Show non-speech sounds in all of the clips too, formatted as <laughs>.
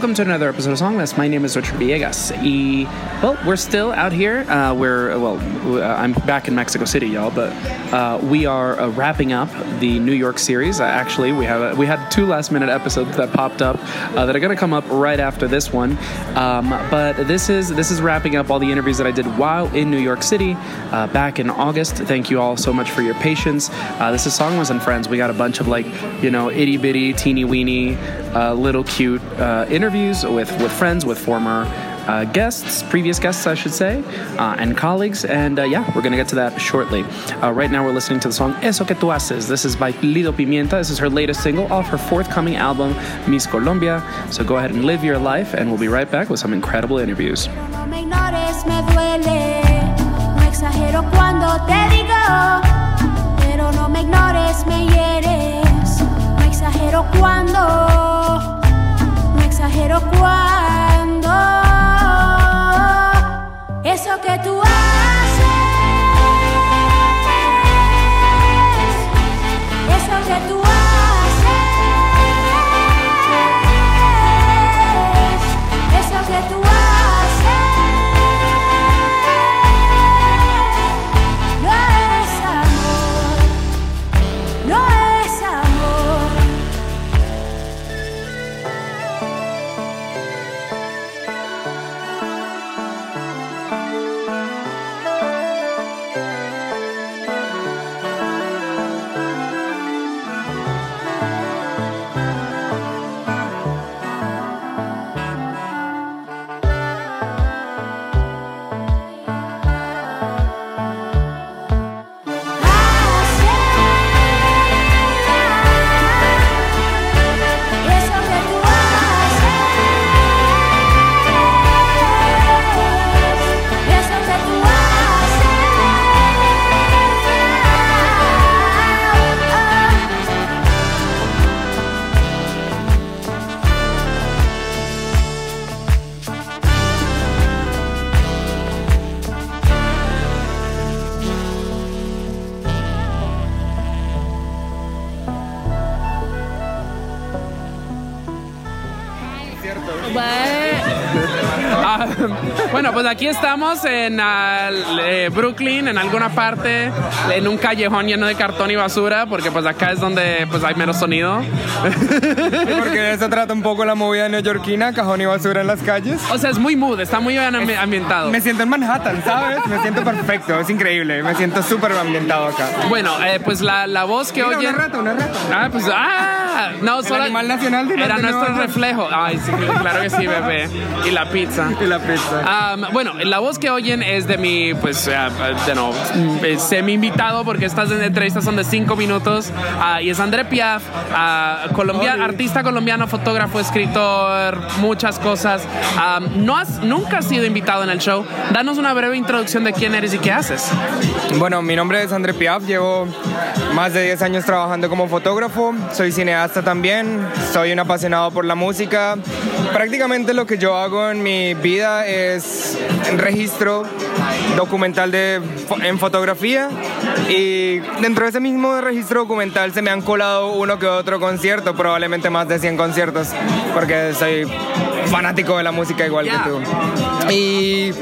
welcome to another episode of Song Mess. My name is Richard Villegas. Well, we're still out here. Uh, we're, well, uh, I'm back in Mexico City, y'all, but uh, we are uh, wrapping up the New York series. Uh, actually, we have we had two last minute episodes that popped up uh, that are going to come up right after this one. Um, but this is this is wrapping up all the interviews that I did while in New York City uh, back in August. Thank you all so much for your patience. Uh, this is Song Mess and Friends. We got a bunch of like, you know, itty bitty, teeny weeny, uh, little cute uh, interviews with, with friends, with former uh, guests, previous guests, I should say, uh, and colleagues. And uh, yeah, we're going to get to that shortly. Uh, right now, we're listening to the song Eso que tú haces. This is by Lido Pimienta. This is her latest single off her forthcoming album, Miss Colombia. So go ahead and live your life, and we'll be right back with some incredible interviews. quiero cuando eso que tú haces. Pues aquí estamos en ah, eh, Brooklyn, en alguna parte, en un callejón lleno de cartón y basura, porque pues acá es donde pues hay menos sonido. Porque de eso trata un poco la movida neoyorquina, cajón y basura en las calles. O sea, es muy mood, está muy bien ambi- ambientado. Me siento en Manhattan, ¿sabes? Me siento perfecto, es increíble. Me siento súper ambientado acá. Bueno, eh, pues la, la voz que Mira, oyen... una rata, una rata. Ah, pues, ah, <laughs> no, solo... animal nacional de Era nuestro reflejo. Ay, sí, claro que sí, bebé. Y la pizza. <laughs> Y la pizza. Ah, bueno, la voz que oyen es de mi, pues, ah, de no, semi invitado, porque estas entrevistas son de cinco minutos. ah, y es André Piaf, ah, colombiano, artista colombiano, fotógrafo, escritor, muchas cosas. Ah, no has, nunca has sido invitado en el show. Danos una breve introducción de quién eres y qué haces. Bueno, mi nombre es André Piaf, llevo más de 10 años trabajando como fotógrafo, soy cineasta también, soy un apasionado por la música. Prácticamente lo que yo hago en mi vida es registro documental de, en fotografía y dentro de ese mismo registro documental se me han colado uno que otro concierto, probablemente más de 100 conciertos, porque soy fanático de la música igual que tú. Y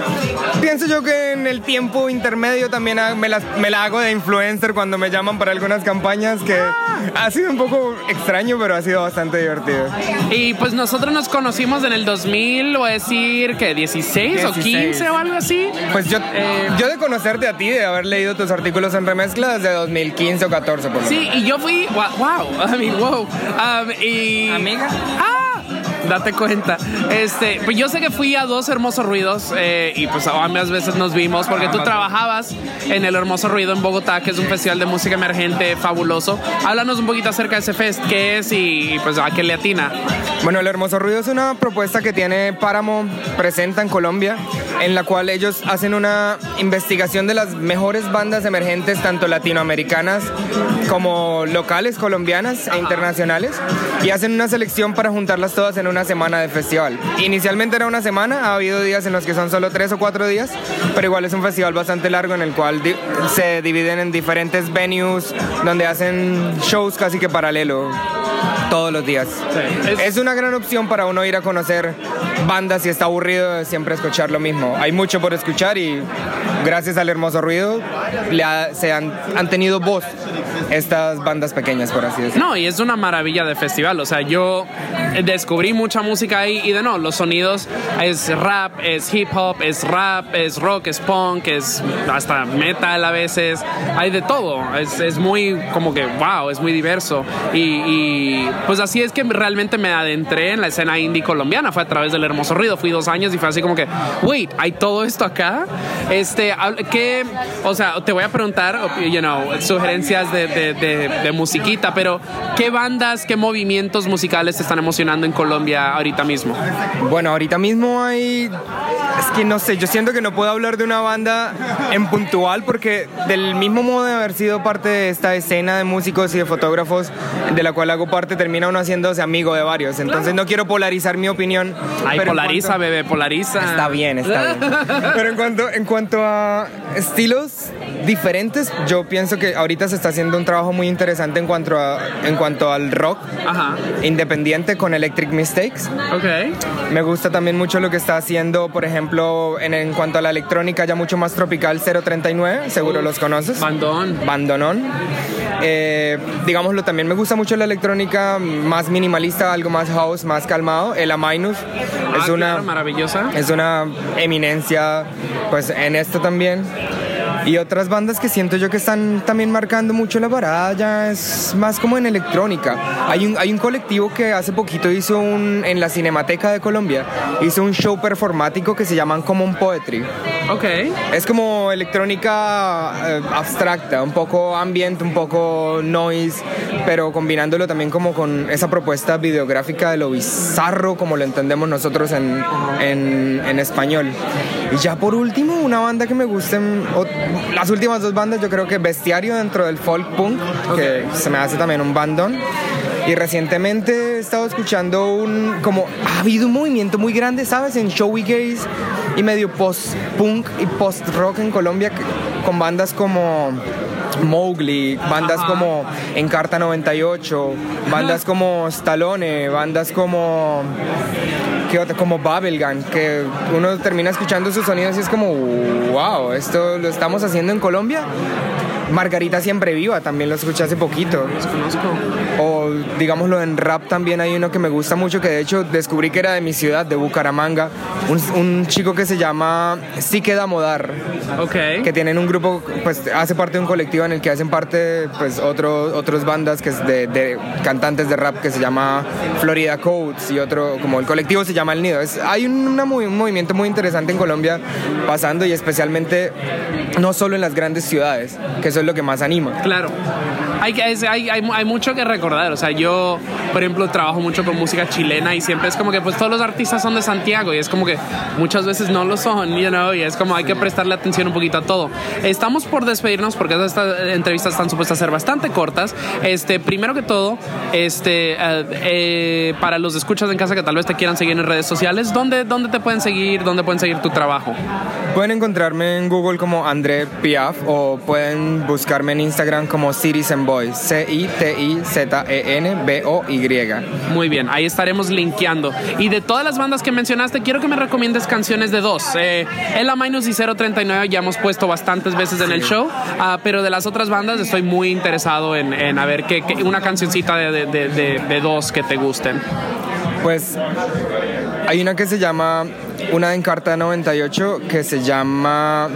pienso yo que en el tiempo intermedio también me, las- me la hago de influencer cuando me llaman para algunas campañas que ha sido un poco extraño, pero ha sido bastante divertido. Y pues nosotros nos conocimos en el 2000, o decir que 16, o 16. 15 o algo así. Pues yo, yo de conocerte a ti, de haber leído tus artículos en remezcla desde 2015 o 14 por lo Sí, y yo fui, wow, wow, <laughs> I mean, wow. Um, y, Amiga. Ah, date cuenta. Este, pues yo sé que fui a dos hermosos ruidos eh, y pues ambas veces nos vimos porque tú trabajabas en el Hermoso Ruido en Bogotá, que es un festival de música emergente fabuloso. Háblanos un poquito acerca de ese fest, qué es y, pues a qué le atina. Bueno, el Hermoso Ruido es una propuesta que tiene Páramo presenta en Colombia, en la cual ellos hacen una investigación de las mejores bandas emergentes, tanto latinoamericanas como locales, colombianas e internacionales, y hacen una selección para juntarlas todas en una semana de festival. Inicialmente era una semana, ha habido días en los que son solo tres o cuatro días, pero igual es un festival bastante largo en el cual se dividen en diferentes venues donde hacen shows casi que paralelo todos los días. Es... una gran opción para uno ir a conocer bandas si está aburrido siempre escuchar lo mismo. Hay mucho por escuchar y gracias al hermoso ruido le se han, han tenido voz estas bandas pequeñas, por así decirlo. No, y es una maravilla de festival. O sea, yo descubrí mucha música ahí y de no, los sonidos es rap, es hip hop, es rap, es rock, es punk, es hasta metal a veces. Hay de todo. Es, es muy como que, wow, es muy diverso. Y, pues así es que realmente me adentré en la escena indie colombiana. Fue a través del Hermoso Ruido. Fui dos años y fue así como que, wait, ¿hay todo esto acá? Este, ¿qué? O sea, te voy a preguntar, you know, sugerencias de de, musiquita, pero ¿qué bandas, qué movimientos musicales te están emocionando en Colombia ahorita mismo? Bueno, ahorita mismo hay... Es que no sé, yo siento que no puedo hablar de una banda en puntual porque del mismo modo de haber sido parte de esta escena de músicos y de fotógrafos de la cual hago parte, termina uno haciéndose amigo de varios. Entonces no quiero polarizar mi opinión. Ay, polariza, bebé, polariza. Está bien, está bien. <laughs> pero en cuanto, en cuanto a estilos diferentes, yo pienso que ahorita se está haciendo un trabajo muy interesante en cuanto, a, en cuanto al rock independiente con Electric Mistakes. Okay. Me gusta también mucho lo que está haciendo, por ejemplo, en, en cuanto a la electrónica ya mucho más tropical 039, seguro los conoces. Bandón. Bandonón. Eh, digámoslo, también me gusta mucho la electrónica más minimalista, algo más house, más calmado. El Amainus es ah, una maravillosa. Es una eminencia, pues en esto también. Y otras bandas que siento yo que están también marcando mucho la parada ya es más como en electrónica. Hay un, hay un colectivo que hace poquito hizo un, en la Cinemateca de Colombia, hizo un show performático que se llama Common Poetry. Ok. Es como electrónica eh, abstracta, un poco ambient, un poco noise, pero combinándolo también como con esa propuesta videográfica de lo bizarro como lo entendemos nosotros en, en, en español. Y ya por último, una banda que me guste, las últimas dos bandas, yo creo que Bestiario dentro del folk punk, que se me hace también un bandón. Y recientemente he estado escuchando un, como, ha habido un movimiento muy grande, ¿sabes? En showy gays y medio post-punk y post-rock en Colombia, con bandas como Mowgli, bandas como Encarta 98, bandas como Stallone, bandas como que como Bubblegum, que uno termina escuchando sus sonidos y es como, wow, esto lo estamos haciendo en Colombia. Margarita Siempre Viva, también lo escuché hace poquito. Los conozco. O digámoslo en rap también hay uno que me gusta mucho, que de hecho descubrí que era de mi ciudad, de Bucaramanga. Un, chico que se llama Sí Queda Modar. Ok. Que tienen un grupo, pues hace parte de un colectivo en el que hacen parte pues otros otros bandas que es de, cantantes de rap que se llama Florida Codes y otro, como el colectivo se llama El Nido. Es, hay un movimiento muy interesante en Colombia pasando y especialmente no solo en las grandes ciudades, que eso es lo que más anima. Claro. Hay, hay, hay, hay, mucho que recordar. O sea, yo, por ejemplo, trabajo mucho con música chilena y siempre es como que pues todos los artistas son de Santiago y es como que muchas veces no lo son, you know, y es como hay que prestarle atención un poquito a todo. Estamos por despedirnos porque estas entrevistas están supuestas a ser bastante cortas. Este, primero que todo, este, eh, eh, para los escuchas en casa que tal vez te quieran seguir en redes sociales, ¿dónde, ¿dónde te pueden seguir? ¿Dónde pueden seguir tu trabajo? Pueden encontrarme en Google como André Piaf o pueden buscarme en Instagram como Citizen Boy, C-I-T-I-Z-E-N-B-O-Y. Muy bien, ahí estaremos linkeando. Y de todas las bandas que mencionaste, quiero que me recomiendes canciones de dos. Eh, Ela Minus y 039 ya hemos puesto bastantes veces en el show, ah, pero de las otras bandas estoy muy interesado en, en a ver qué, una cancioncita de, de, de, de dos que te gusten. Pues hay una que se llama, una en Carta 98 que se llama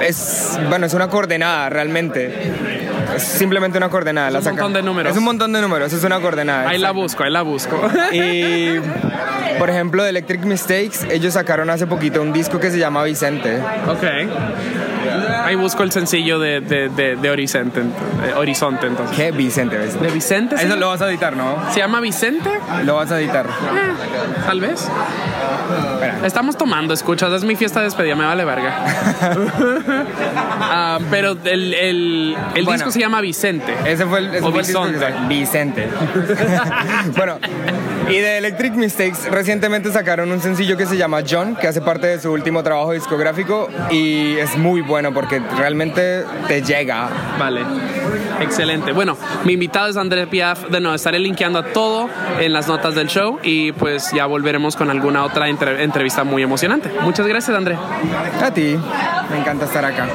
es, bueno, es una coordenada realmente. Es simplemente una coordenada. Es un la montón de números. Es un montón de números, es una coordenada. Ahí la busco, ahí la busco. Y, por ejemplo, de Electric Mistakes, ellos sacaron hace poquito un disco que se llama Vicente. ok. Ahí busco el sencillo de, de, de, de Horizonte, eh, Horizonte entonces. ¿Qué? Vicente, ¿ves? ¿De Vicente? Eso lo vas a editar, ¿no? ¿Se llama Vicente? Lo vas a editar. Tal vez. Espera. Estamos tomando, escuchas, es mi fiesta de despedida, me vale verga. <laughs> Ah, pero el, el, el Bueno. disco se llama Vicente. Ese fue el, ese O fue el sa- Vicente. <laughs> bueno, y de Electric Mistakes recientemente sacaron un sencillo que se llama John, que hace parte de su último trabajo discográfico y es muy bueno porque realmente te llega. Vale. Excelente. Bueno, mi invitado es Andrés Piaf. De nuevo, estaré linkeando a todo en las notas del show y pues ya volveremos con alguna otra entre- entrevista muy emocionante. Muchas gracias, André. A ti, me encanta estar acá.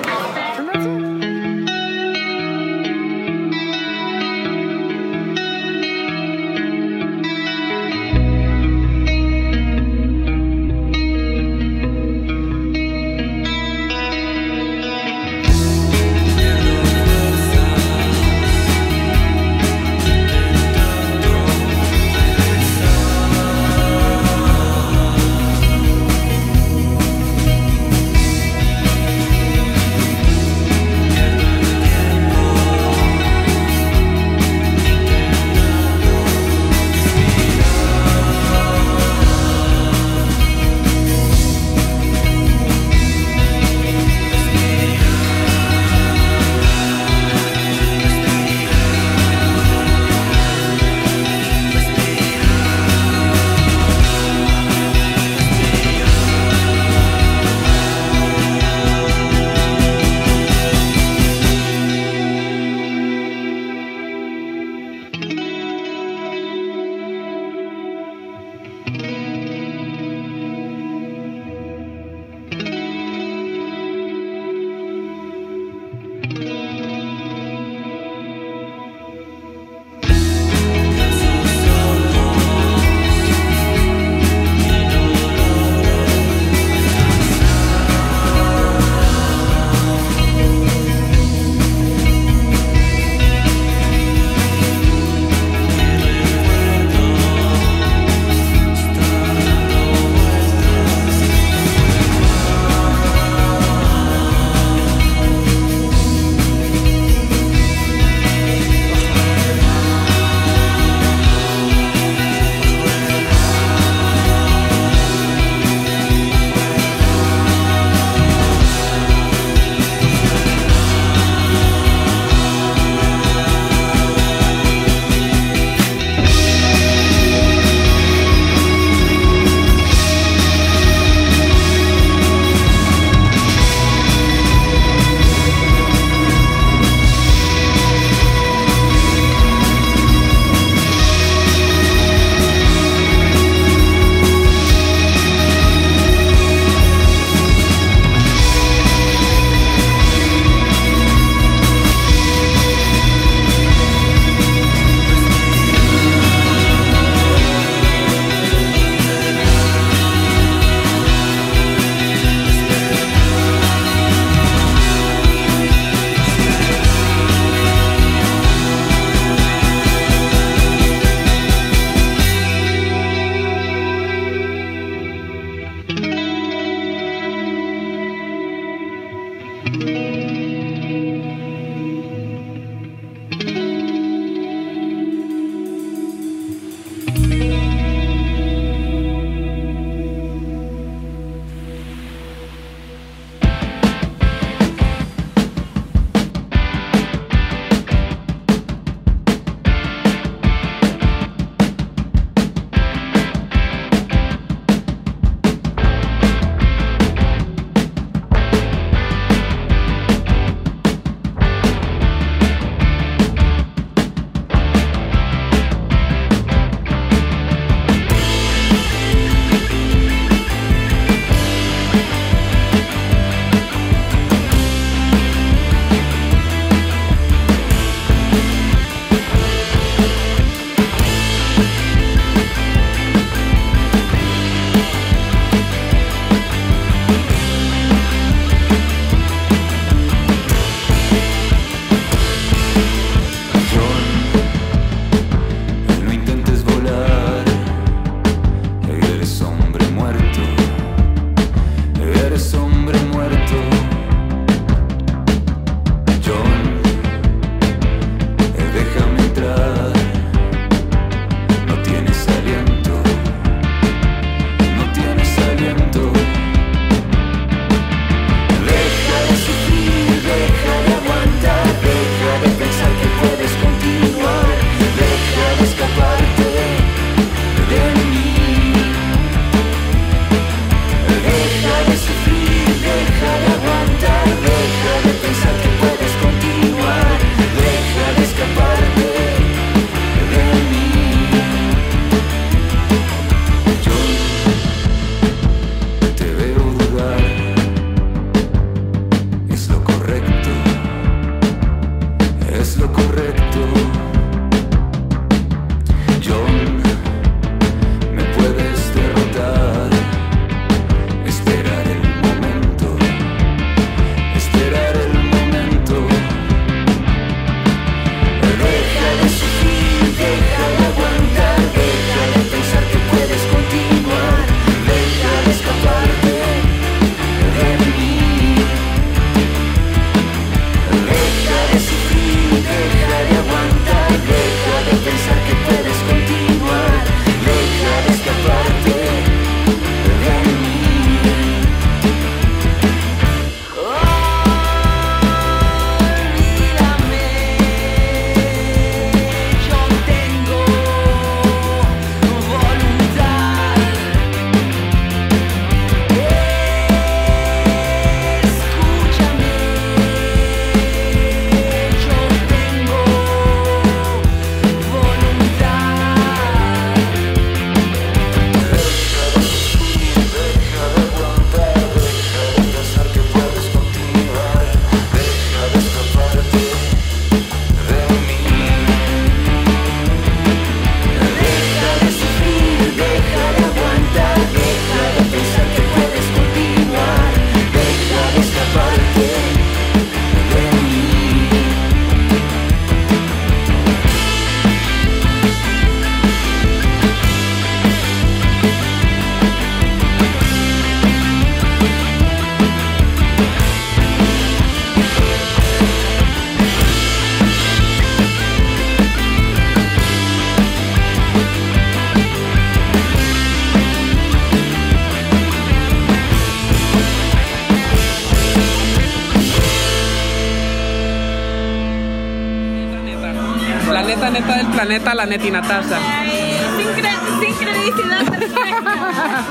Planeta, la Neti Natasha. Ay, sincre- sincronicidad perfecta.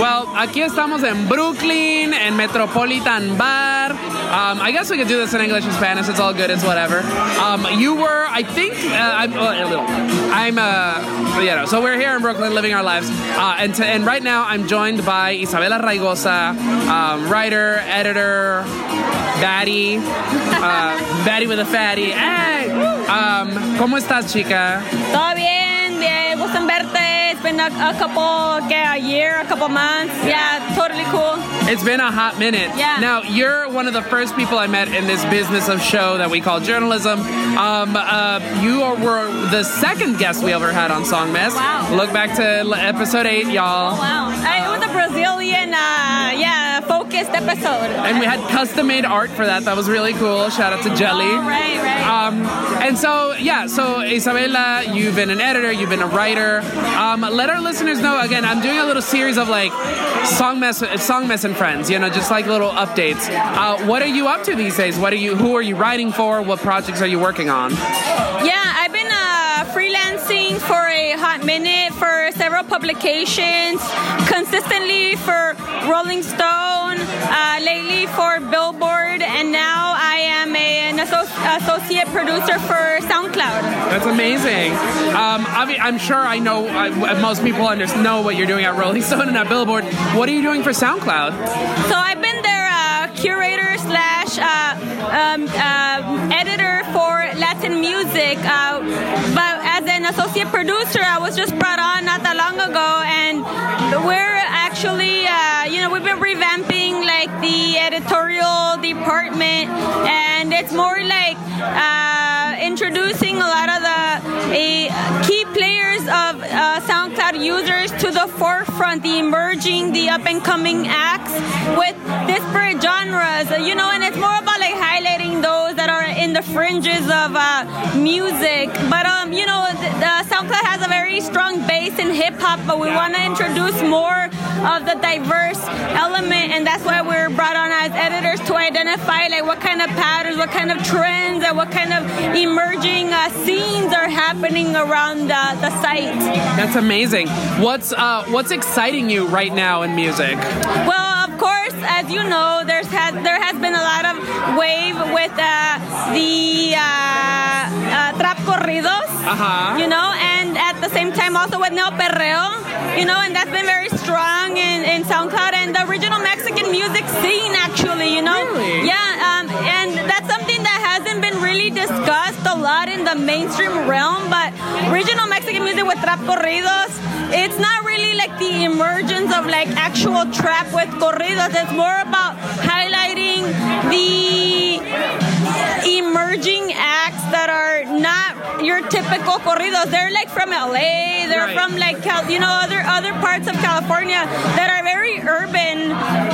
Well, aquí estamos en Brooklyn, en Metropolitan Bar. Um, I guess we could do this in English and Spanish. It's all good. It's whatever. Um, you were, I think, uh, I'm uh, a little. I'm, uh, you know. So we're here in Brooklyn, living our lives, uh, and to, and right now I'm joined by Isabela Raygoza, um, writer, editor, baddie, uh, <laughs> baddie with a fatty. Hey, um, ¿cómo estás, chica? Todo bien, bien, gusto verte. It's been a, a couple, que a year, a couple months. Yeah, totally cool. It's been a hot minute. Yeah. Now you're one of the first people I met in this business of show that we call journalism. Um, uh, you are, were the second guest we ever had on Song Mess. Wow. Look back to episode eight, y'all. Oh, Wow. I, it was a Brazilian, uh, yeah, focused episode. And we had custom made art for that. That was really cool. Shout out to Jelly. Oh, right, right. Um, and so, yeah, so Isabella, you've been an editor, you've been a writer. Um, let our listeners know again, I'm doing a little series of like song mess, song mess and friends, you know, just like little updates. Uh, what are you up to these days? What are you, who are you writing for? What projects are you working on? Yeah, I've been uh, freelancing for a hot minute for several publications, consistently for Rolling Stone, uh, lately for Billboard, and now I am a, an asso- associate producer for SoundCloud. That's amazing. Um, I mean, I'm sure I know I, most people under, know what you're doing at Rolling Stone and at Billboard. What are you doing for SoundCloud? So I've been their uh, curator slash uh, um, uh, editor for Latin music. Uh, but as an associate producer, I was just brought on not that long ago, and we're actually, it's more like uh, introducing a lot of the key players of uh, SoundCloud users to the forefront, the emerging, the up and coming acts with disparate genres, you know, and it's more about in the fringes of uh, music. But um, you know, the, the SoundCloud has a very strong base in hip hop, but we want to introduce more of the diverse element, and that's why we're brought on as editors to identify like what kind of patterns, what kind of trends, and what kind of emerging uh, scenes are happening around the, the site. That's amazing. What's uh, what's exciting you right now in music? Well, course, as you know, there's has there has been a lot of wave with uh, the uh, uh, trap corridos, Uh-huh. you know, and at the same time also with neo perreo, you know, and that's been very strong in, in SoundCloud and the original Mexican music scene, actually, you know. Really? Yeah, um, and that's something that hasn't been really discussed a lot in the mainstream realm, but regional Mexican music with trap corridos, it's not really like the emergence of like actual trap with corridos. It's more about highlighting the emerging acts that are not your typical corridos. They're like from LA, they're Right. from like Cal- you know other other parts of California that are very urban,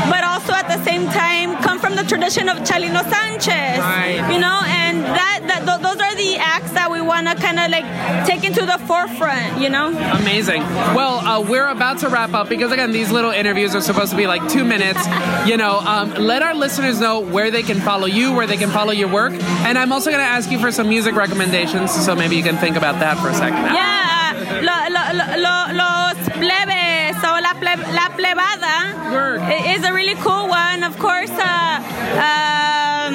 but also at the same time come from the tradition of Chalino Sanchez. Right. You know, and that, that th- those are the acts want to kind of like take into the forefront. You know. Amazing. Well, uh, we're about to wrap up because again, these little interviews are supposed to be like two minutes. <laughs> You know, um, let our listeners know where they can follow you, where they can follow your work, and I'm also going to ask you for some music recommendations. So maybe you can think about that for a second. Yeah, lo, lo, lo, lo- los plebes o la, ple- la plebada is a really cool one. Of course, uh, um,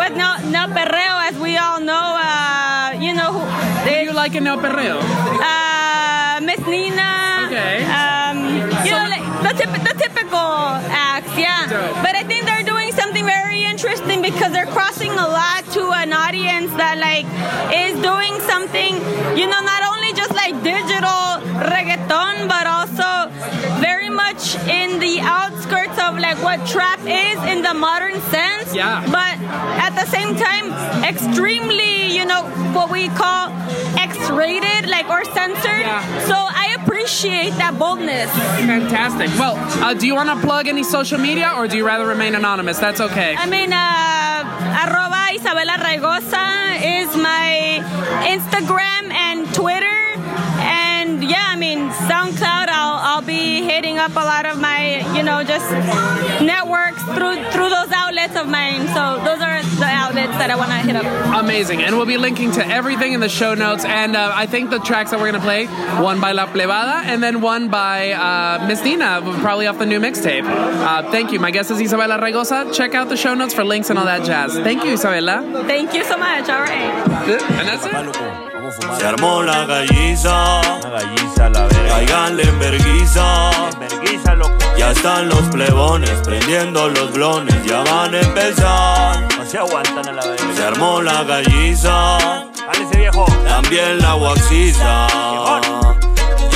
with no, no perreo, as we all know, uh, like a no perreo? uh, Miss Nina. Okay. Um, you know, like the, typ- the typical acts, yeah. Dope. But I think they're doing something very interesting because they're crossing a lot to an audience that like is doing something, you know, not only just like digital reggaeton, but also much in the outskirts of like what trap is in the modern sense. Yeah. But at the same time, extremely, you know, what we call X-rated, like or censored. Yeah. So I appreciate that boldness. Fantastic. Well, uh, do you want to plug any social media or do you rather remain anonymous? That's okay. I mean, uh, arroba Isabela Raygoza is my Instagram and Twitter. And yeah, I mean, SoundCloud, I'll, I'll be hitting up a lot of my, you know, just networks through through those outlets of mine. So those are the outlets that I want to hit up. Amazing. And we'll be linking to everything in the show notes. And uh, I think the tracks that we're going to play one by La Plebada and then one by uh, Miss Nina, probably off the new mixtape. Uh, thank you. My guest is Isabela Raygoza. Check out the show notes for links and all that jazz. Thank you, Isabella. Thank you so much. All right. And that's it. Se armó la galliza, la galliza la verga. Caiganle en verguiza, loco. Ya están los plebones prendiendo los blones, ya van a empezar. No se aguantan a la verga. Se armó la galliza, ese viejo. También la waxiza.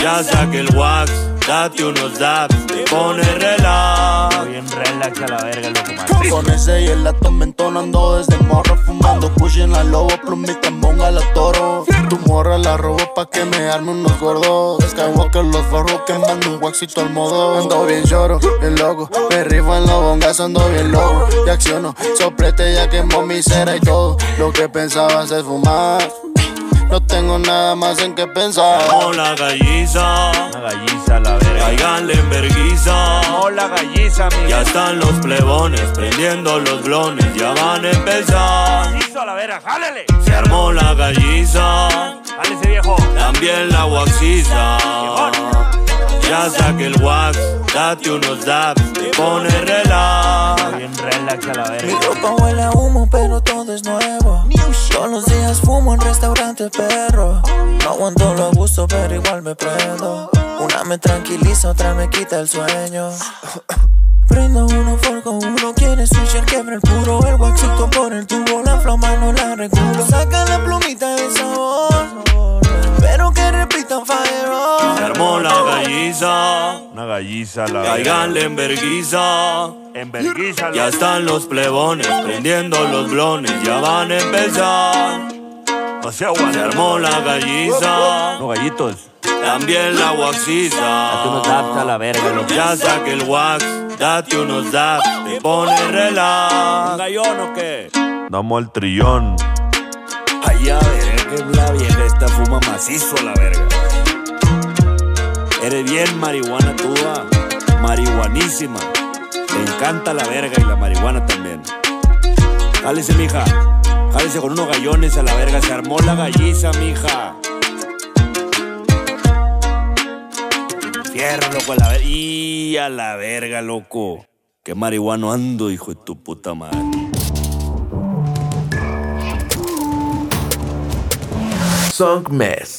Ya saque el wax, date unos dabs, te pone relax. Bien relax a la verga, loco. Con ese y el lato entonando desde morro Fumando push en la lobo, plumita monga la toro. Tu morra la robo pa' que me arme unos gordos. Skywalker los forro quemando un waxito al modo. Ando bien lloro, bien loco. Me rifo en los bongas, ando bien loco. Y acciono, soplete ya quemó mi cera y todo. Lo que pensabas es fumar no tengo nada más en qué pensar. Como la galliza, la galliza, la verga. Caiganle en verguiza. Como la galliza, mi. Ya están los plebones prendiendo los blones, ya van a empezar. Gallizo, la verga, jálele. Se armó la galliza. Jálese, viejo. También la waxiza. Ya saque el wax, date unos dabs, te pone relax. Bien relax a la verga. Mi ropa huele a humo, pero todo es nuevo. Todos los días fumo en restaurante perro. No aguanto lo gusto, pero igual me prendo. Una me tranquiliza, otra me quita el sueño. <laughs> Prendo uno, forco uno, quiere switcher, quebra el puro. El waxito por el tubo, la flama no la regulo. Saca la plumita de sabor, armó la galliza, una galliza la Caiganle en verguiza, en verguiza Ya están los plebones prendiendo los blones, ya van a empezar. O sea, Se armó la galliza, los gallitos. También la waxiza. Date unos dabs a la verga, Ya saque el wax, date unos dabs, te pone relax. ¿Un gallón o qué? Damos el trillón. Ay, a ver, que la vieja esta fuma macizo a la verga. Eres bien marihuana ah. marihuanísima. Te encanta la verga y la marihuana también. Jálese, mija. Jálese con unos gallones a la verga. Se armó la galliza, mija. Fierro, loco, a la verga. Y a la verga, loco. Qué marihuano ando, hijo de tu puta madre. Song Mess,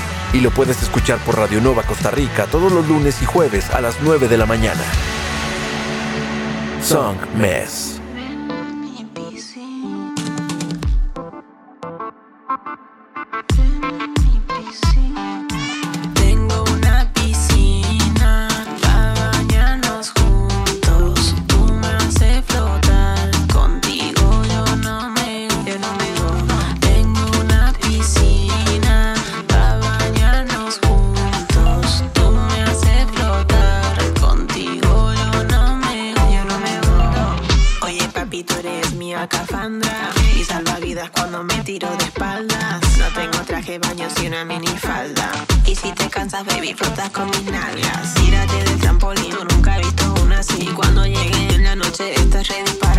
y lo puedes escuchar por Radio Nova Costa Rica todos los lunes y jueves a las 9 de la mañana. Song Mess. Baby, flotas con mis nalgas. Tírate del trampolín, nunca he visto una así. Cuando llegue en la noche, estás ready para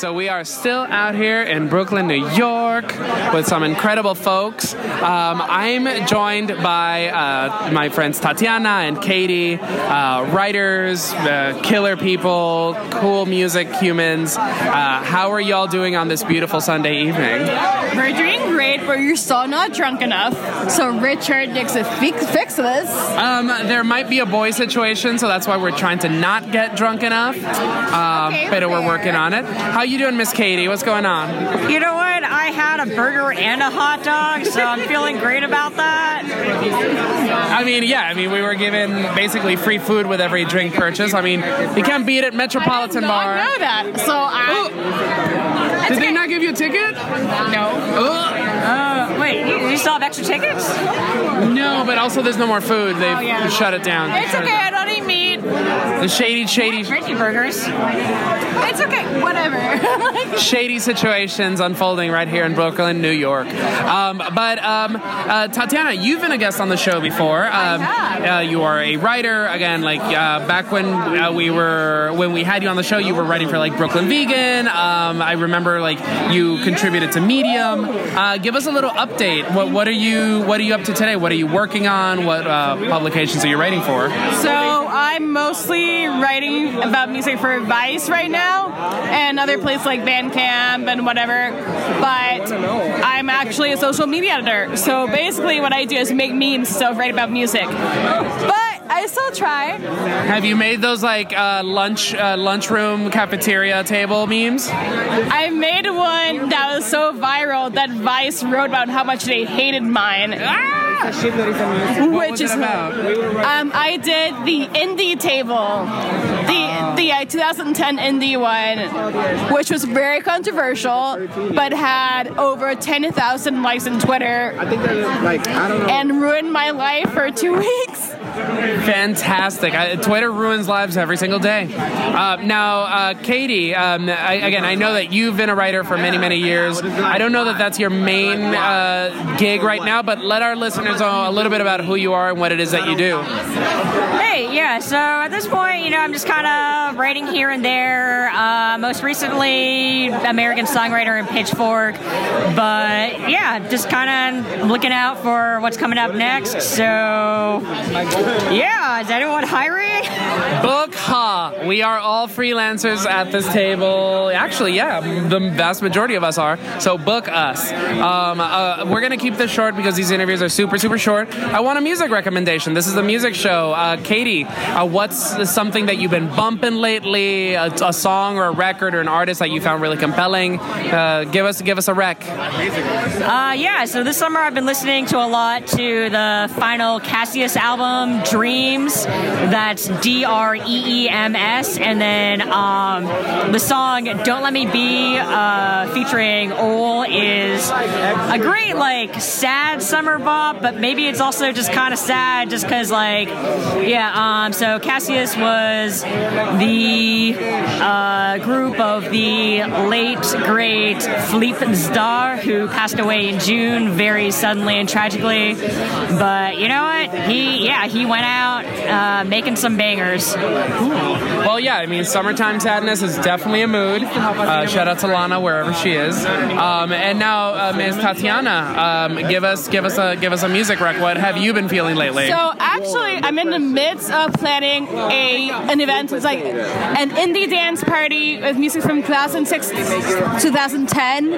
so we are still out here in Brooklyn, New York, with some incredible folks. Um, I'm joined by uh, my friends Tatiana and Katie, uh, writers, uh, killer people, cool music humans. Uh, how are y'all doing on this beautiful Sunday evening? We're doing great, you're still not drunk enough. So Richard needs to fix, fix this. Um, there might be a boy situation, so that's why we're trying to not get drunk enough. Um, Okay, but we're working on it. How you doing, Miss Katie? What's going on? You know what? I had a burger and a hot dog, so I'm feeling great about that. I mean, yeah, I mean, we were given basically free food with every drink purchase. I mean, you can't beat it. At Metropolitan I Bar. know that. So I. Did they not give you a ticket? No. Uh, wait, you, you still have extra tickets? No, but also there's no more food. They've Oh, yeah. shut it down. It's okay, I don't eat meat. The shady, shady, Richie burgers. It's okay. Whatever. <laughs> shady situations unfolding right here in Brooklyn, New York. Um, but um, uh, Tatiana, you've been a guest on the show before. Um. Uh, you are a writer. Again, like uh, back when uh, we were when we had you on the show, you were writing for like Brooklyn Vegan. Um, I remember like you contributed to Medium. Uh, give us a little update. What what are you what are you up to today? What are you working on? What uh, publications are you writing for? So I'm mostly writing about music for Vice right now, and other places like Bandcamp and whatever. But I'm actually a social media editor. So basically, what I do is make memes, so write about music. But I still try. Have you made those like uh, lunch uh, lunchroom cafeteria table memes? I made one that was so viral that Vice wrote about how much they hated mine. What Which is it about? Um, I did the indie table, the the uh, 2010 indie one, which was very controversial, but had over 10,000 likes on Twitter. I think like I don't know. And ruined my life for two <laughs> weeks. Fantastic. I, Twitter ruins lives every single day. Uh, now, uh, Katie, um, I, again, I know that you've been a writer for many, many years. I don't know that that's your main uh, gig right now, but let our listeners know a little bit about who you are and what it is that you do. Hey, yeah, so at this point, you know, I'm just kind of writing here and there. Uh, most recently, American Songwriter and Pitchfork. But yeah, just kind of looking out for what's coming up next. So, yeah, is anyone hiring? Book Ha. We are all freelancers at this table. Actually, yeah, the vast majority of us are. So book us. Um, uh, we're going to keep this short because these interviews are super, super short. I want a music recommendation. This is a music show. Uh, Katie, uh, what's something that you've been bumping lately? A, a song or a record or an artist that you found really compelling? Uh, give us, give us a rec. Uh, yeah, so this summer I've been listening to a lot to the final Cassius album, Dreems. That's D R E E M S. And then um, the song Don't Let Me Be uh, featuring Ole is a great, like, sad summer bop, but maybe it's also just kind of sad just because, like, yeah, um, so Cassius was the uh, group of the late, great Philippe Zdar, who passed away in June very suddenly and tragically. But you know what? He, yeah, he went out uh, making some bangers. Well, yeah, I mean, summertime sadness is definitely a mood. Uh, shout out to Lana wherever she is. Um, and now, uh, Ms. Tatiana, um, give us give us a give us a music rec. What have you been feeling lately? So actually, I'm in the midst of planning a an event. It's like an indie dance party with music from 2006, 2010,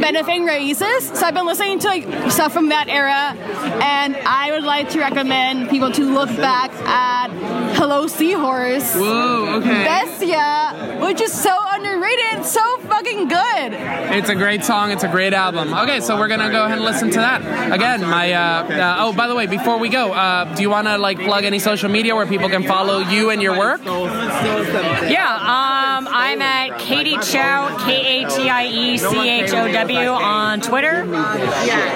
benefiting Raices. So I've been listening to like stuff from that era, and I would like to recommend people to look back at Hello Seahorse. Whoa, okay. Bestia, which is so underrated fucking read it. It's so fucking good. It's a great song. It's a great album. Okay, so we're gonna go ahead and listen to that again. My uh, uh, oh, by the way, before we go, uh, do you want to like plug any social media where people can follow you and your work? Yeah, um, I'm at Katie Chow, K A T I E C H O W on Twitter.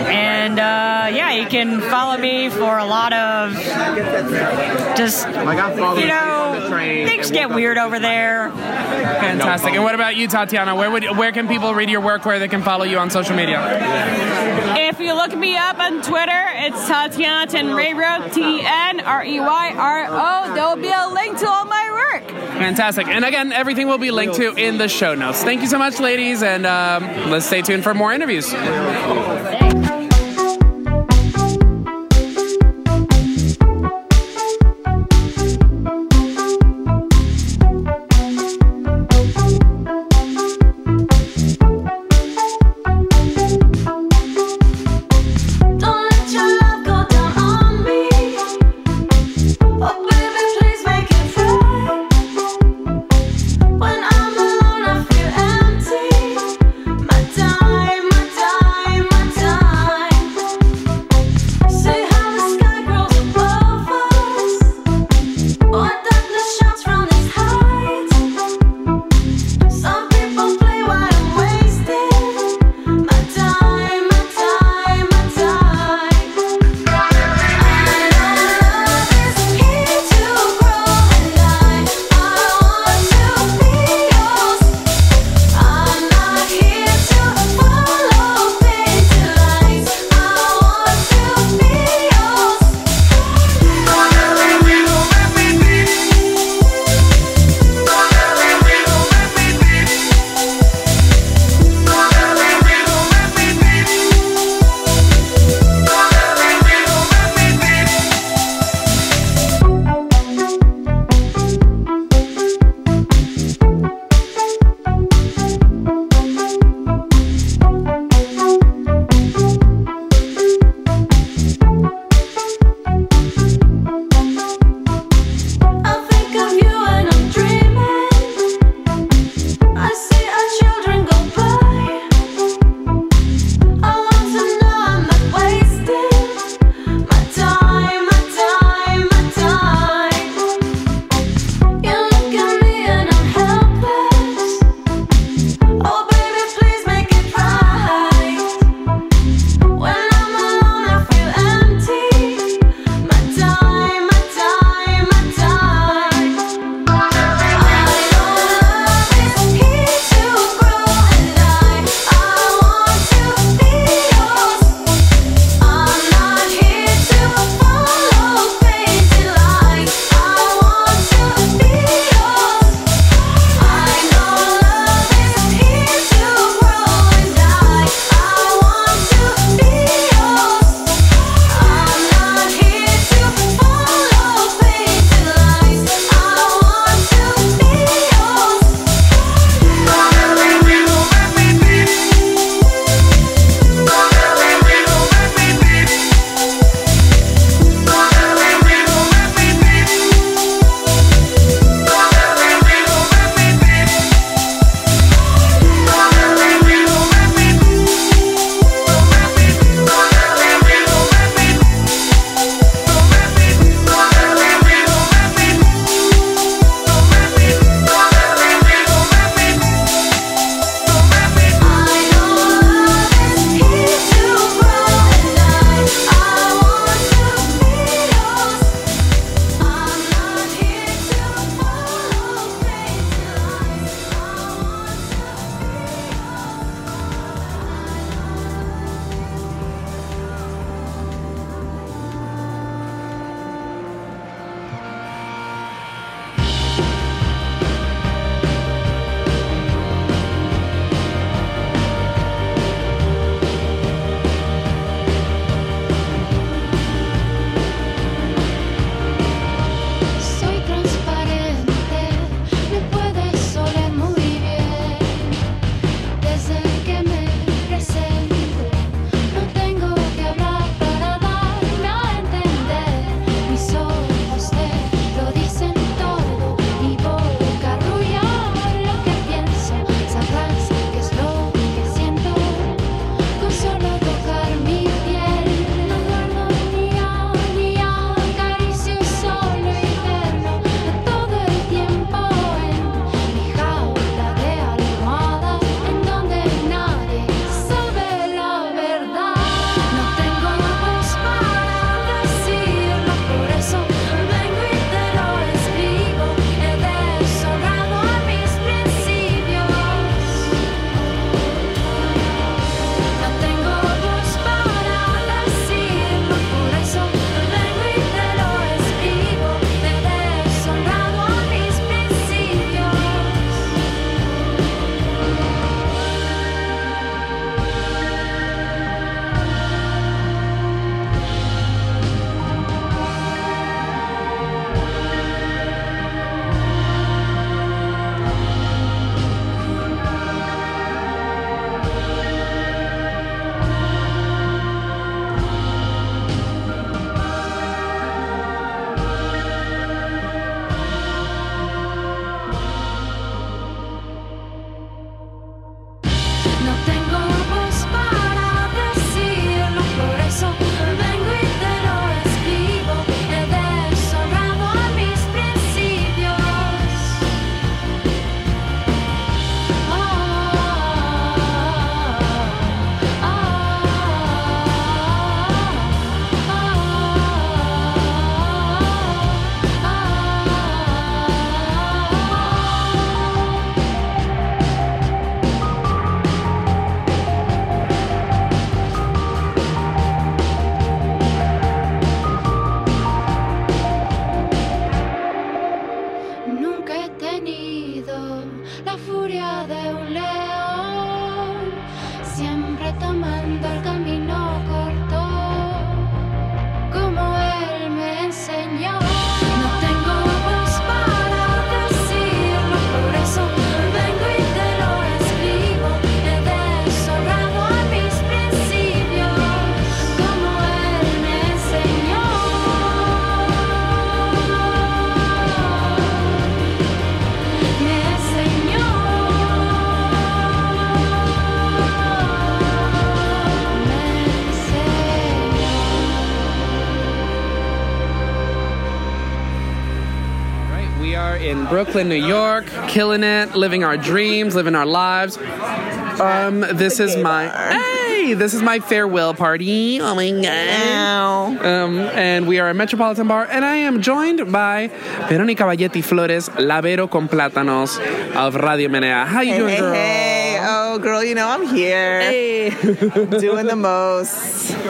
And uh, yeah, you can follow me for a lot of just, you know, things get weird over there. Fantastic. And what about you, Tatiana? Where would where can people read your work? Where they can follow you on social media? If you look me up on Twitter, it's Tatiana Tenreyro, T N R E Y R O. There will be a link to all my work. Fantastic. And again, everything will be linked to in the show notes. Thank you so much, ladies, and um, let's stay tuned for more interviews. Brooklyn, New York, killing it, living our dreams, living our lives. Um, this is my hey, this is my farewell party. Oh my god! Um, and we are at Metropolitan Bar, and I am joined by Veronica Bayetti Flores, Lavero con Plátanos of Radio Menea. How you doing, girl? Hey. Girl, you know I'm here. Doing the most.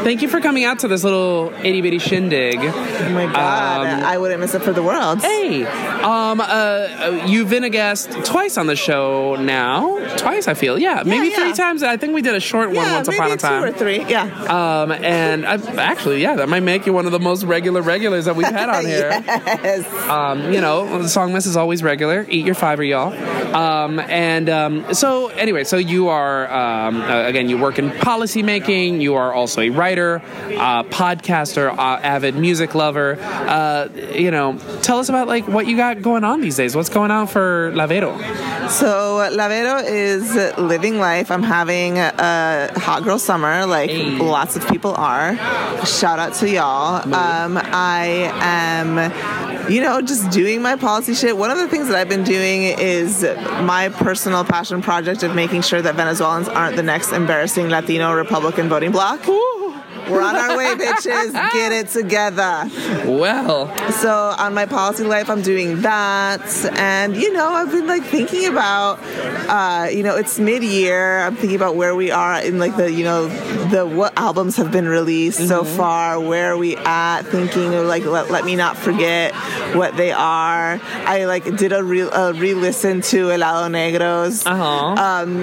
Thank you for coming out to this little itty bitty shindig. Oh my God. Um, I wouldn't miss it for the world. Hey, um, uh, you've been a guest twice on the show now. Twice, I feel. Yeah, maybe yeah. three times. I think we did a short one Yeah, once upon a time. two time. or three. Yeah. Um, and I've, actually, yeah, that might make you one of the most regular regulars that we've had on <laughs> here. yes. Um, you know, the Song Mess is always regular. Eat your fiver, y'all. Um, and um, so, anyway, so you are um, uh, again, you work in policy making. You are also a writer, uh, podcaster, uh, avid music lover. Uh, you know, tell us about like what you got going on these days. What's going on for Lavero? So Lavero is living life. I'm having a hot girl summer, like lots of people are. Shout out to y'all. Um, I am, you know, just doing my policy shit. One of the things that I've been doing is my personal passion project of making sure that Venezuelans aren't the next embarrassing Latino Republican voting bloc. We're on our way, bitches. Get it together. Well, So on my policy life, I'm doing that, and you know, I've been like thinking about, uh, you know, it's mid-year. I'm thinking about where we are in like the, you know, the what albums have been released so far. Where are we at? Thinking of like let, let me not forget what they are. I like did a re a re-listen to Helado Negro's. Uh-huh. Um,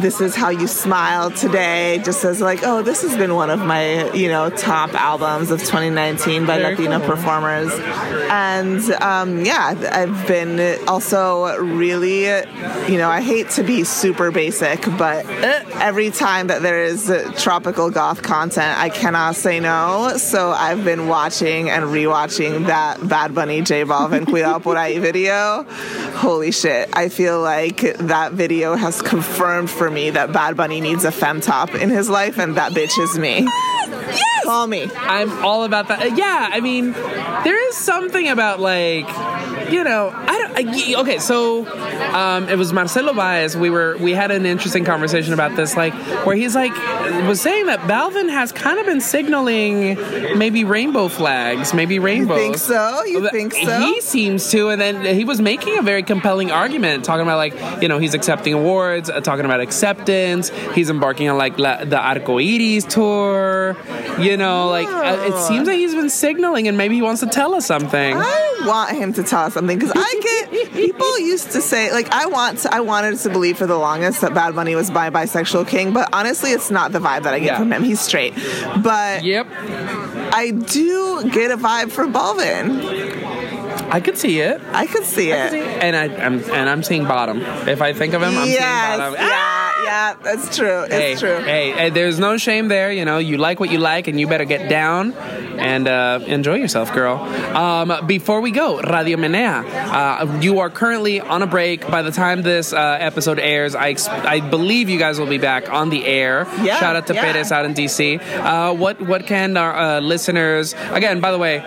this is how you smile today. Just as like, oh, this has been one of my you know top albums of 2019 by Very Latino cool. performers. And um, yeah, I've been also really, you know, I hate to be super basic, but every time that there is tropical goth content, I cannot say no. So I've been watching and rewatching that Bad Bunny J Balvin Cuidado por ahí video. Holy shit. I feel like that video has confirmed for me that Bad Bunny needs a femtop in his life, and that bitch is me. Yes! Call me. I'm all about that. Uh, Yeah, I mean, there is something about like, you know, I don't. I, okay, so um, it was Marcelo Baez. We were we had an interesting conversation about this, like where he's like was saying that Balvin has kind of been signaling maybe rainbow flags, maybe rainbow. You think so? You think so? He seems to, and then he was making a very compelling argument, talking about like you know he's accepting awards, uh, talking about acceptance. He's embarking on like la, the Arco Iris tour. You know, like uh, it seems like he's been signaling, and maybe he wants to tell us something. I want him to tell us something because I get <laughs> people used to say like I want to, I wanted to believe for the longest that Bad Bunny was bi bisexual king, but honestly, it's not the vibe that I get Yeah. from him. He's straight, but yep, I do get a vibe from Balvin. I could see it. I could see it. And I, I'm and I'm seeing bottom. If I think of him, I'm seeing bottom. yeah, yeah, that's true. It's hey, true. Hey, hey, there's no shame there. You know, you like what you like, and you better get down and uh, enjoy yourself, girl. Um, before we go, Radio Menea, uh, you are currently on a break. By the time this uh, episode airs, I ex- I believe you guys will be back on the air. Yeah, Shout out to yeah. Perez out in DC. Uh, what what can our uh, listeners? Again, by the way.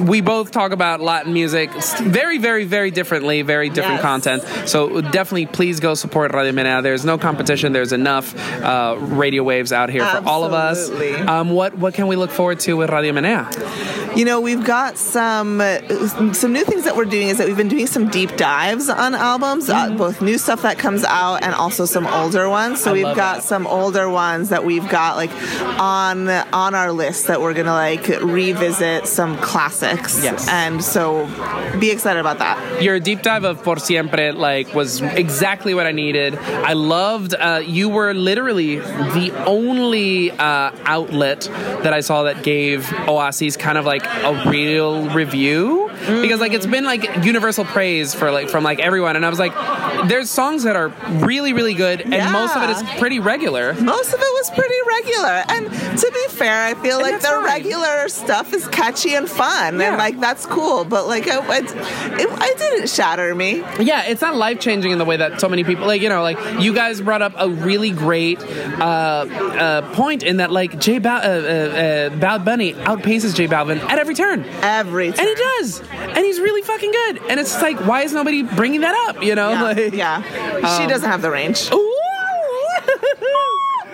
We both talk about Latin music very, very, very differently, very different Yes. content. So definitely, please go support Radio Menea. There's no competition. There's enough uh, radio waves out here for all of us. Um, what what can we look forward to with Radio Menea? You know, we've got some uh, some new things that we're doing is that we've been doing some deep dives on albums, uh, both new stuff that comes out and also some older ones. So I we've got that. some older ones that we've got like on on our list that we're gonna like revisit some classics. Yes. And so be excited about that. Your deep dive of Por Siempre like was exactly what I needed. I loved. Uh, you were literally the only uh, outlet that I saw that gave Oasis kind of like a real review because like it's been like universal praise for like from like everyone, and I was like, there's songs that are really really good, and most of it is pretty regular. Most of it was pretty regular. And to be fair, I feel like the fine. regular stuff is catchy and fun. Yeah. And like that's cool. But like I, it, didn't shatter me. Yeah, it's not life changing in the way that so many people like. You know, like you guys brought up a really great uh, uh, point in that like Jay Bal- uh, uh, uh, Bad Bunny outpaces J Balvin at every turn, Every and he does. and he's really fucking good. And it's like, why is nobody bringing that up? You know, Yeah, <laughs> like yeah. she um, doesn't have the range.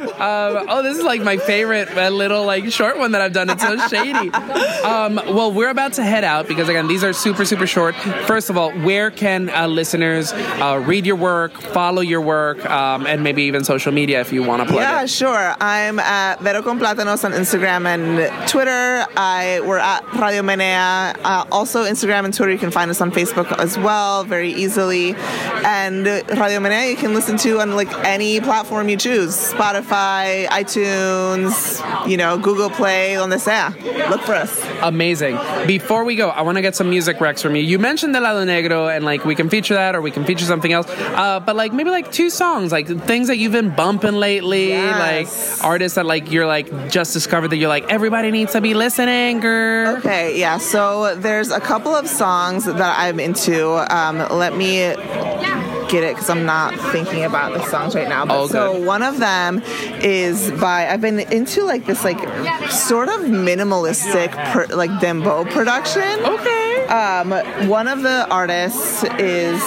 Um, oh, this is like my favorite uh, little like short one that I've done. It's so shady. Um, well, we're about to head out because again, these are super super short. First of all, where can uh, listeners uh, read your work, follow your work, um, and maybe even social media if you want to plug Yeah, it? sure. I'm at Vero con Plátanos on Instagram and Twitter. I we're at Radio Menea. Uh, also Instagram and Twitter. You can find us on Facebook as well, very easily. And Radio Menea you can listen to on like any platform you choose: Spotify, iTunes, you know, Google Play, on donde sea. Look for us. Amazing. Before we go, I want to get some music recs from you. You mentioned Helado Negro, and like we can feature that, or we can feature something else. Uh, but like maybe like two songs, like things that you've been bumping lately, Yes. like artists that like you're like just discovered that you're like everybody needs to be listening, girl. Okay, yeah. So there's a couple of songs that I'm into. Um, let me get it because I'm not thinking about the songs right now. But Oh, so one of them is by I've been into like this like sort of minimalistic per, like dembow production. Okay. Um, one of the artists is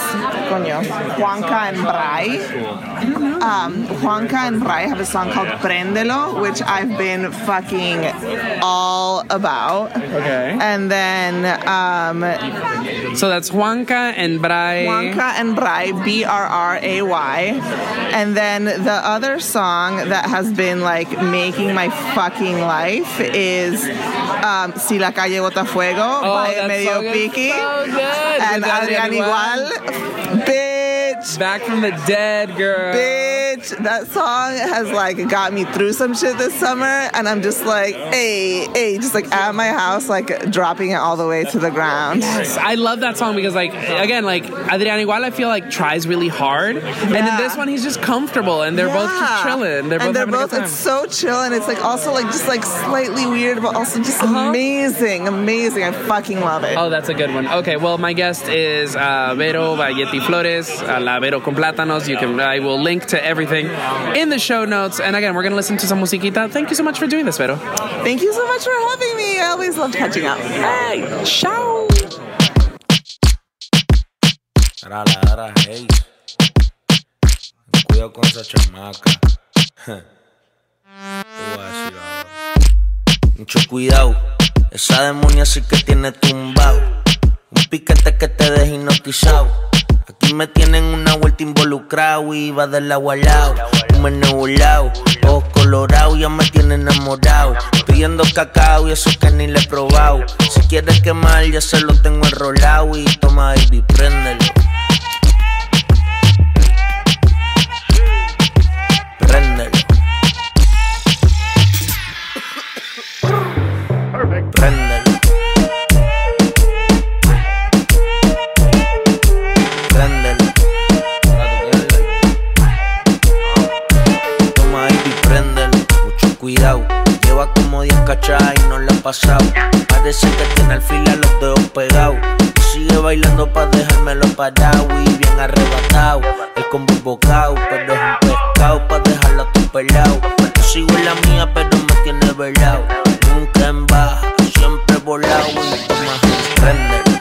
coño, Juanca and Bray. Um, Juanca and Bray have a song called Prendelo, which I've been fucking all about. Okay. And then um, So that's Juanca and Bray. Juanca and Bray, B R R A Y. And then the other song that has been like making my fucking life is um, Si la calle bota fuego by that Medio Piki. so good. And Adrián Igual. Bitch. Back from the dead, girl. Bitch, that song has like got me through some shit this summer, and I'm just like, hey, hey, just like at my house, like dropping it all the way to the ground. Yes, I love that song because, like, again, like Adrián Igual, I feel like tries really hard, and in this one, he's just comfortable, and they're both just chilling. They're both and they're both. a good time. It's so chill, and it's like also like just like slightly weird, but also just Uh-huh. amazing, amazing. I fucking love it. Oh, that's a good one. Okay, well, my guest is uh, Vero Yeti Flores, uh, La con Plátanos. You can, I will link to everything in the show notes. And again, we're gonna listen to some musiquita. Thank you so much for doing this, Vero. Thank you so much for having me. I always loved catching up. Hey, ciao. Ahora la ahora, hey. Cuidado con esa chamaca. Te voy a decir ahora. Mucho cuidado, esa demonia sí que tiene tumbado. Un piquete que te deja hipnotizado. Aquí me tienen una vuelta involucrado y va del agua al lado. Un nebulado, ojos colorados, ya me tiene enamorado. Pidiendo cacao y eso que ni le he probado. Si quieres quemar, ya se lo tengo enrolado. Y toma, baby. Préndelo. Préndelo. Cuidado. Lleva como 10 cachadas y no le ha pasado. Parece que tiene al fil a los dedos pegados. Sigue bailando pa' dejármelo parado y bien arrebatado. El combo bocado, pero es un pescado pa' dejarlo todo pelado. Sigo en la mía, pero me tiene velado. Nunca en baja, siempre volado y toma, préndelo.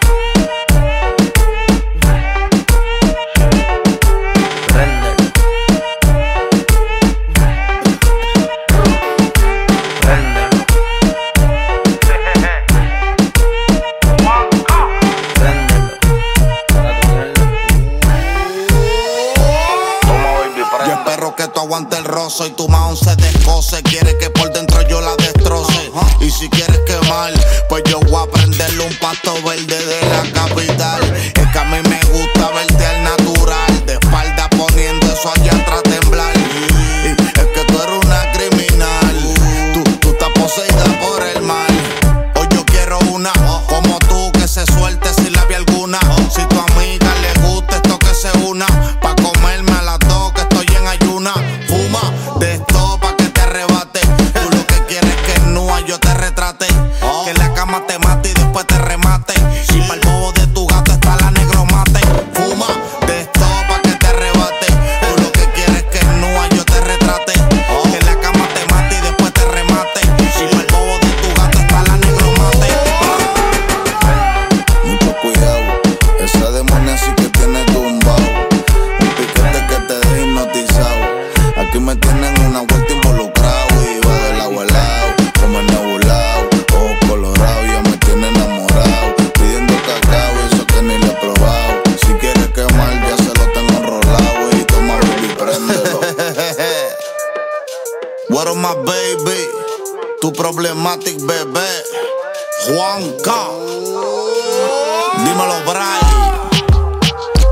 Dímelo, Bray.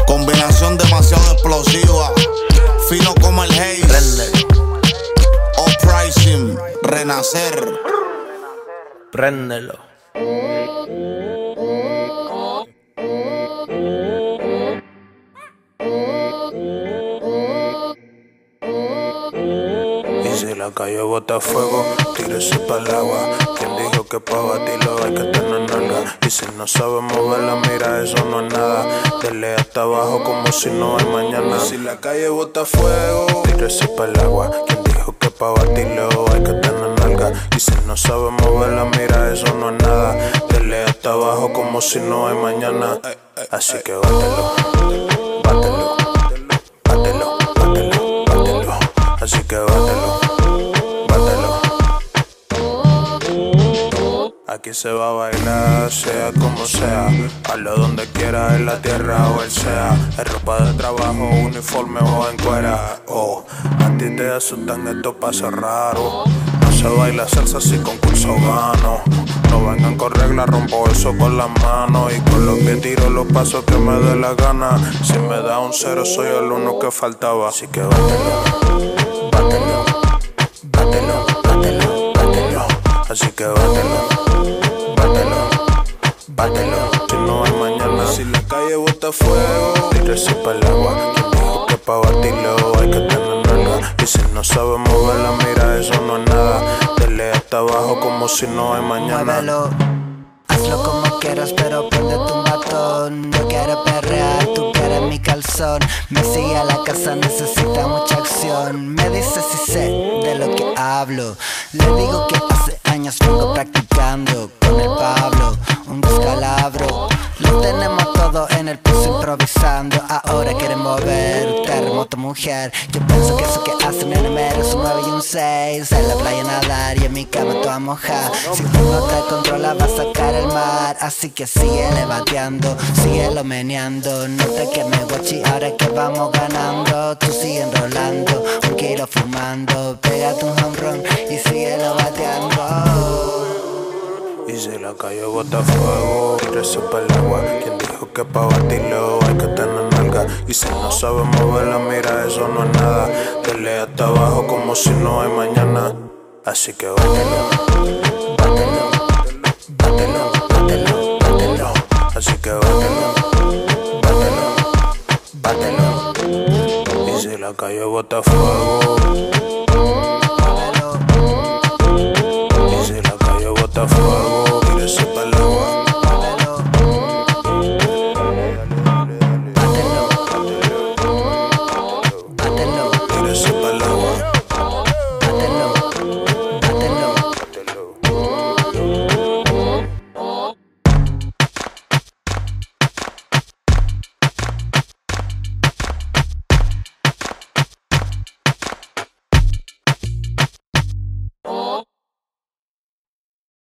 Combinación demasiado explosiva. Fino como el haze. Uprising. Renacer. Préndelo. Y si la calle bota fuego, tírese para el agua. Que pa' batirlo hay que tener nalga? Y si no sabe moverla, mira, eso no es nada. Dele hasta abajo como si no hay mañana. Si la calle bota fuego, tírese para el agua. Quien dijo que pa' batirlo hay que tener nalga? Y si no sabe moverla, mira, eso no es nada. Dele hasta abajo como si no hay mañana. Así que bátelo, bátelo, bátelo, bátelo, bátelo. Así que bátelo. Aquí se va a bailar, sea como sea. Hazlo donde quiera, en la tierra o el sea. En ropa de trabajo, uniforme o en cuera. Oh, a ti te asustan estos pasos raros. No se baila salsa si concurso gano. No vengan con reglas, rompo eso con las manos. Y con los pies tiro los pasos que me dé la gana. Si me da un cero, soy el uno que faltaba. Así que bátelo, bátelo, bátelo, bátelo, bátelo. Así que bátelo, bátelo. Si no hay mañana, si la calle bota fuego, tírese para el agua. Quien dijo que pa' batirlo hay que tener nalga? Y si no sabe moverla, mira, eso no es nada. Dele hasta abajo como si no hay mañana. Muévelo, hazlo como quieras, pero prende tu batón. Yo quiero perrear, tú quieres mi calzón. Me sigue a la casa, necesita mucha acción. Me dice si sé de lo que hablo. Le digo que años practicando con el Pablo, un descalabro. Lo tenemos todo en el piso improvisando. Ahora quieren mover, terremoto mujer. Yo pienso que eso que hace mi número es un 9 y un 6. En la playa nadar y en mi cama toda moja. Si tú no te controlas, va a sacar el mar. Así que sigue bateando, síguelo meneando. No te quemes, guachi, ahora que vamos ganando. Tú sigue enrolando, un kilo fumando. Pégate un home run y síguelo bateando y se la cayó botafuego. Preso para el agua, quien dijo que pa' batirlo hay que tener nalga. Y si no sabes moverla, mira, eso no es nada. Dale hasta abajo como si no hay mañana. Así que bátelo, bátelo, bátelo, bátelo, bátelo. Así que bátelo, bátelo, bátelo. Y la cayó botafuego. Y se la cayó botafuego.